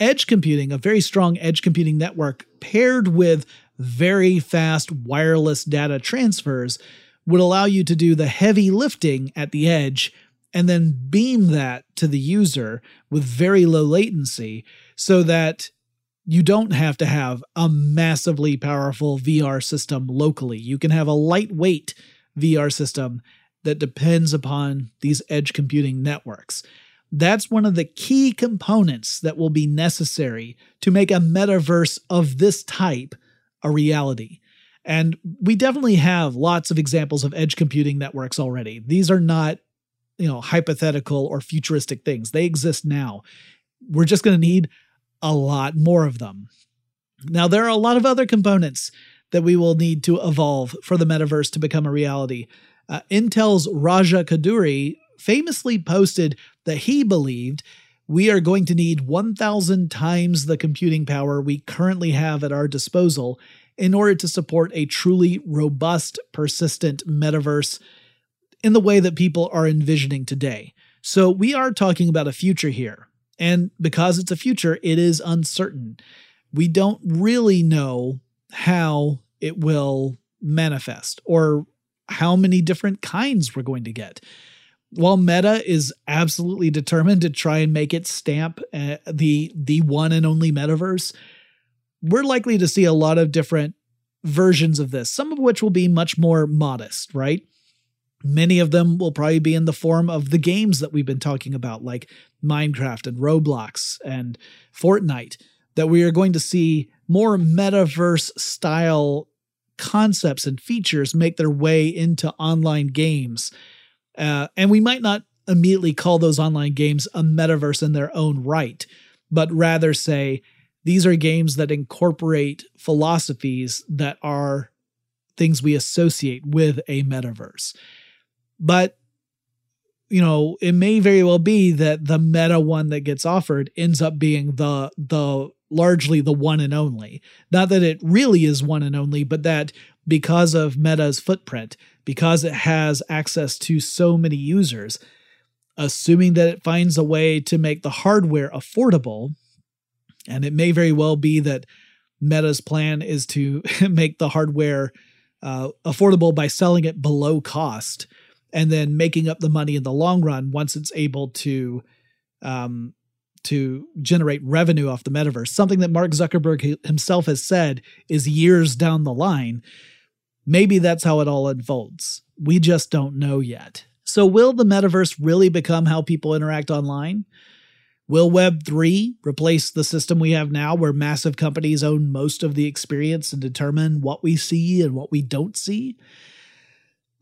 edge computing, a very strong edge computing network paired with very fast wireless data transfers would allow you to do the heavy lifting at the edge and then beam that to the user with very low latency so that you don't have to have a massively powerful VR system locally. You can have a lightweight VR system that depends upon these edge computing networks. That's one of the key components that will be necessary to make a metaverse of this type a reality. And we definitely have lots of examples of edge computing networks already. These are not, you know, hypothetical or futuristic things. They exist now. We're just going to need a lot more of them. Now, there are a lot of other components that we will need to evolve for the metaverse to become a reality. Uh, Intel's Raja Koduri famously posted that he believed we are going to need 1,000 times the computing power we currently have at our disposal in order to support a truly robust, persistent metaverse in the way that people are envisioning today. So we are talking about a future here. And because it's a future, it is uncertain. We don't really know how it will manifest or how many different kinds we're going to get while Meta is absolutely determined to try and make it stamp uh, the the one and only metaverse, we're likely to see a lot of different versions of this, some of which will be much more modest, right? Many of them will probably be in the form of the games that we've been talking about, like Minecraft and Roblox and Fortnite, that we are going to see more metaverse style concepts and features make their way into online games uh, and we might not immediately call those online games a metaverse in their own right, but rather say these are games that incorporate philosophies that are things we associate with a metaverse. But you know, it may very well be that the meta one that gets offered ends up being the the largely the one and only. Not that it really is one and only, but that because of Meta's footprint, because it has access to so many users, assuming that it finds a way to make the hardware affordable, and it may very well be that Meta's plan is to [laughs] make the hardware uh, affordable by selling it below cost and then making up the money in the long run once it's able to um, to generate revenue off the metaverse. Something that Mark Zuckerberg himself has said is years down the line Maybe that's how it all unfolds. We just don't know yet. So, will the metaverse really become how people interact online? Will Web3 replace the system we have now where massive companies own most of the experience and determine what we see and what we don't see?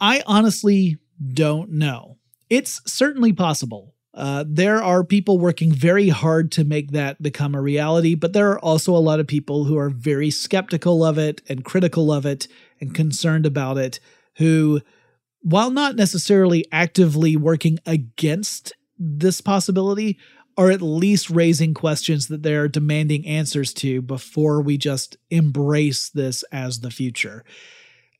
I honestly don't know. It's certainly possible. Uh, there are people working very hard to make that become a reality, but there are also a lot of people who are very skeptical of it and critical of it and concerned about it, who, while not necessarily actively working against this possibility, are at least raising questions that they're demanding answers to before we just embrace this as the future.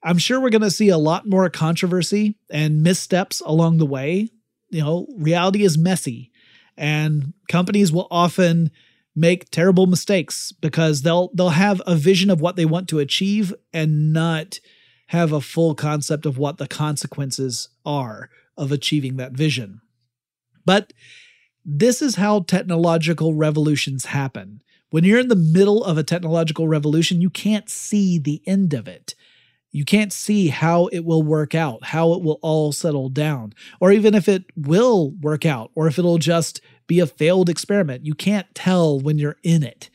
I'm sure we're going to see a lot more controversy and missteps along the way. You know, reality is messy, and companies will often make terrible mistakes because they'll they'll have a vision of what they want to achieve and not have a full concept of what the consequences are of achieving that vision. But this is how technological revolutions happen. When you're in the middle of a technological revolution, you can't see the end of it. You can't see how it will work out, how it will all settle down, or even if it will work out, or if it'll just be a failed experiment. You can't tell when you're in it.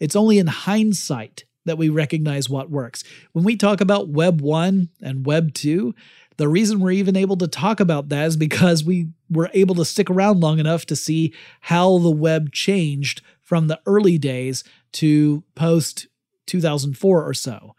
It's only in hindsight that we recognize what works. When we talk about Web 1 and Web 2, the reason we're even able to talk about that is because we were able to stick around long enough to see how the web changed from the early days to post 2004 or so.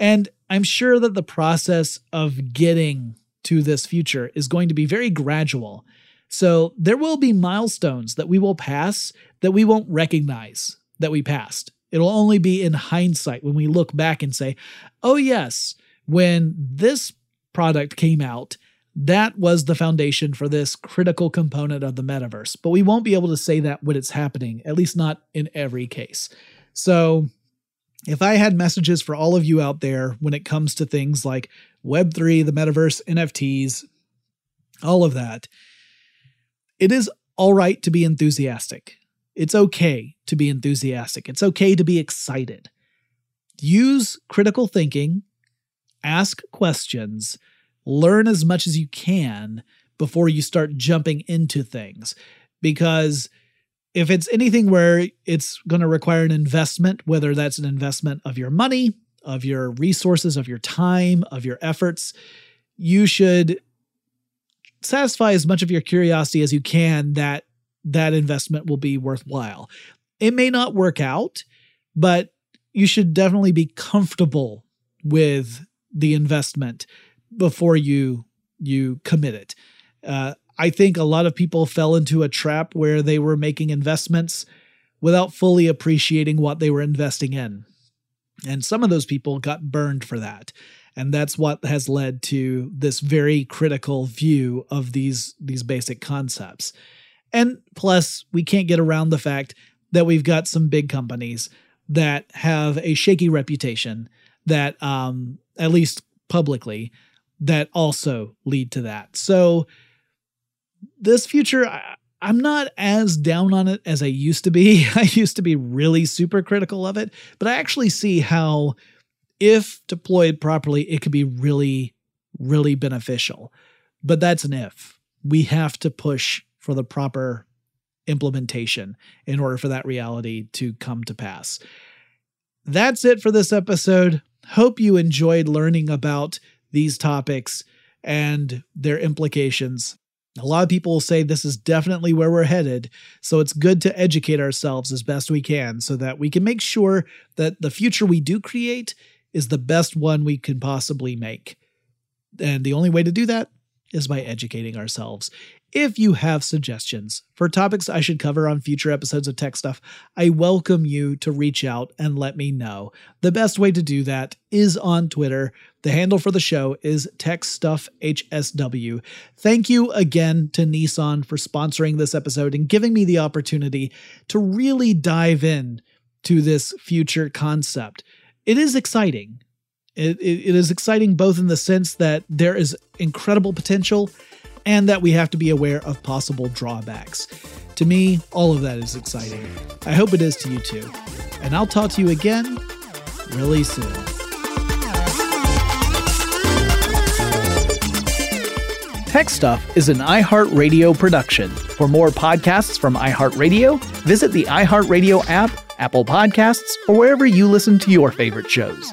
And I'm sure that the process of getting to this future is going to be very gradual. So there will be milestones that we will pass that we won't recognize that we passed. It'll only be in hindsight when we look back and say, oh, yes, when this product came out, that was the foundation for this critical component of the metaverse. But we won't be able to say that when it's happening, at least not in every case. So, if I had messages for all of you out there when it comes to things like Web3, the metaverse, NFTs, all of that, it is all right to be enthusiastic. It's okay to be enthusiastic. It's okay to be excited. Use critical thinking ask questions, learn as much as you can before you start jumping into things. Because if it's anything where it's going to require an investment, whether that's an investment of your money, of your resources, of your time, of your efforts, you should satisfy as much of your curiosity as you can that that investment will be worthwhile. It may not work out, but you should definitely be comfortable with the investment before you you commit it. Uh, I think a lot of people fell into a trap where they were making investments without fully appreciating what they were investing in. And some of those people got burned for that. And that's what has led to this very critical view of these, these basic concepts. And plus, we can't get around the fact that we've got some big companies that have a shaky reputation that um, at least publicly, that also lead to that. So this future, I, I'm not as down on it as I used to be. [laughs] I used to be really super critical of it, but I actually see how, if deployed properly, it could be really, really beneficial. But that's an if. We have to push for the proper implementation in order for that reality to come to pass. That's it for this episode. Hope you enjoyed learning about these topics and their implications. A lot of people will say this is definitely where we're headed, so it's good to educate ourselves as best we can so that we can make sure that the future we do create is the best one we can possibly make. And the only way to do that is by educating ourselves. If you have suggestions for topics I should cover on future episodes of Tech Stuff, I welcome you to reach out and let me know. The best way to do that is on Twitter. The handle for the show is TechStuffHSW. Thank you again to Nissan for sponsoring this episode and giving me the opportunity to really dive in to this future concept. It is exciting. It, it, it is exciting both in the sense that there is incredible potential and that we have to be aware of possible drawbacks. To me, all of that is exciting. I hope it is to you too. And I'll talk to you again really soon. Tech Stuff is an iHeartRadio production. For more podcasts from iHeartRadio, visit the iHeartRadio app, Apple Podcasts, or wherever you listen to your favorite shows.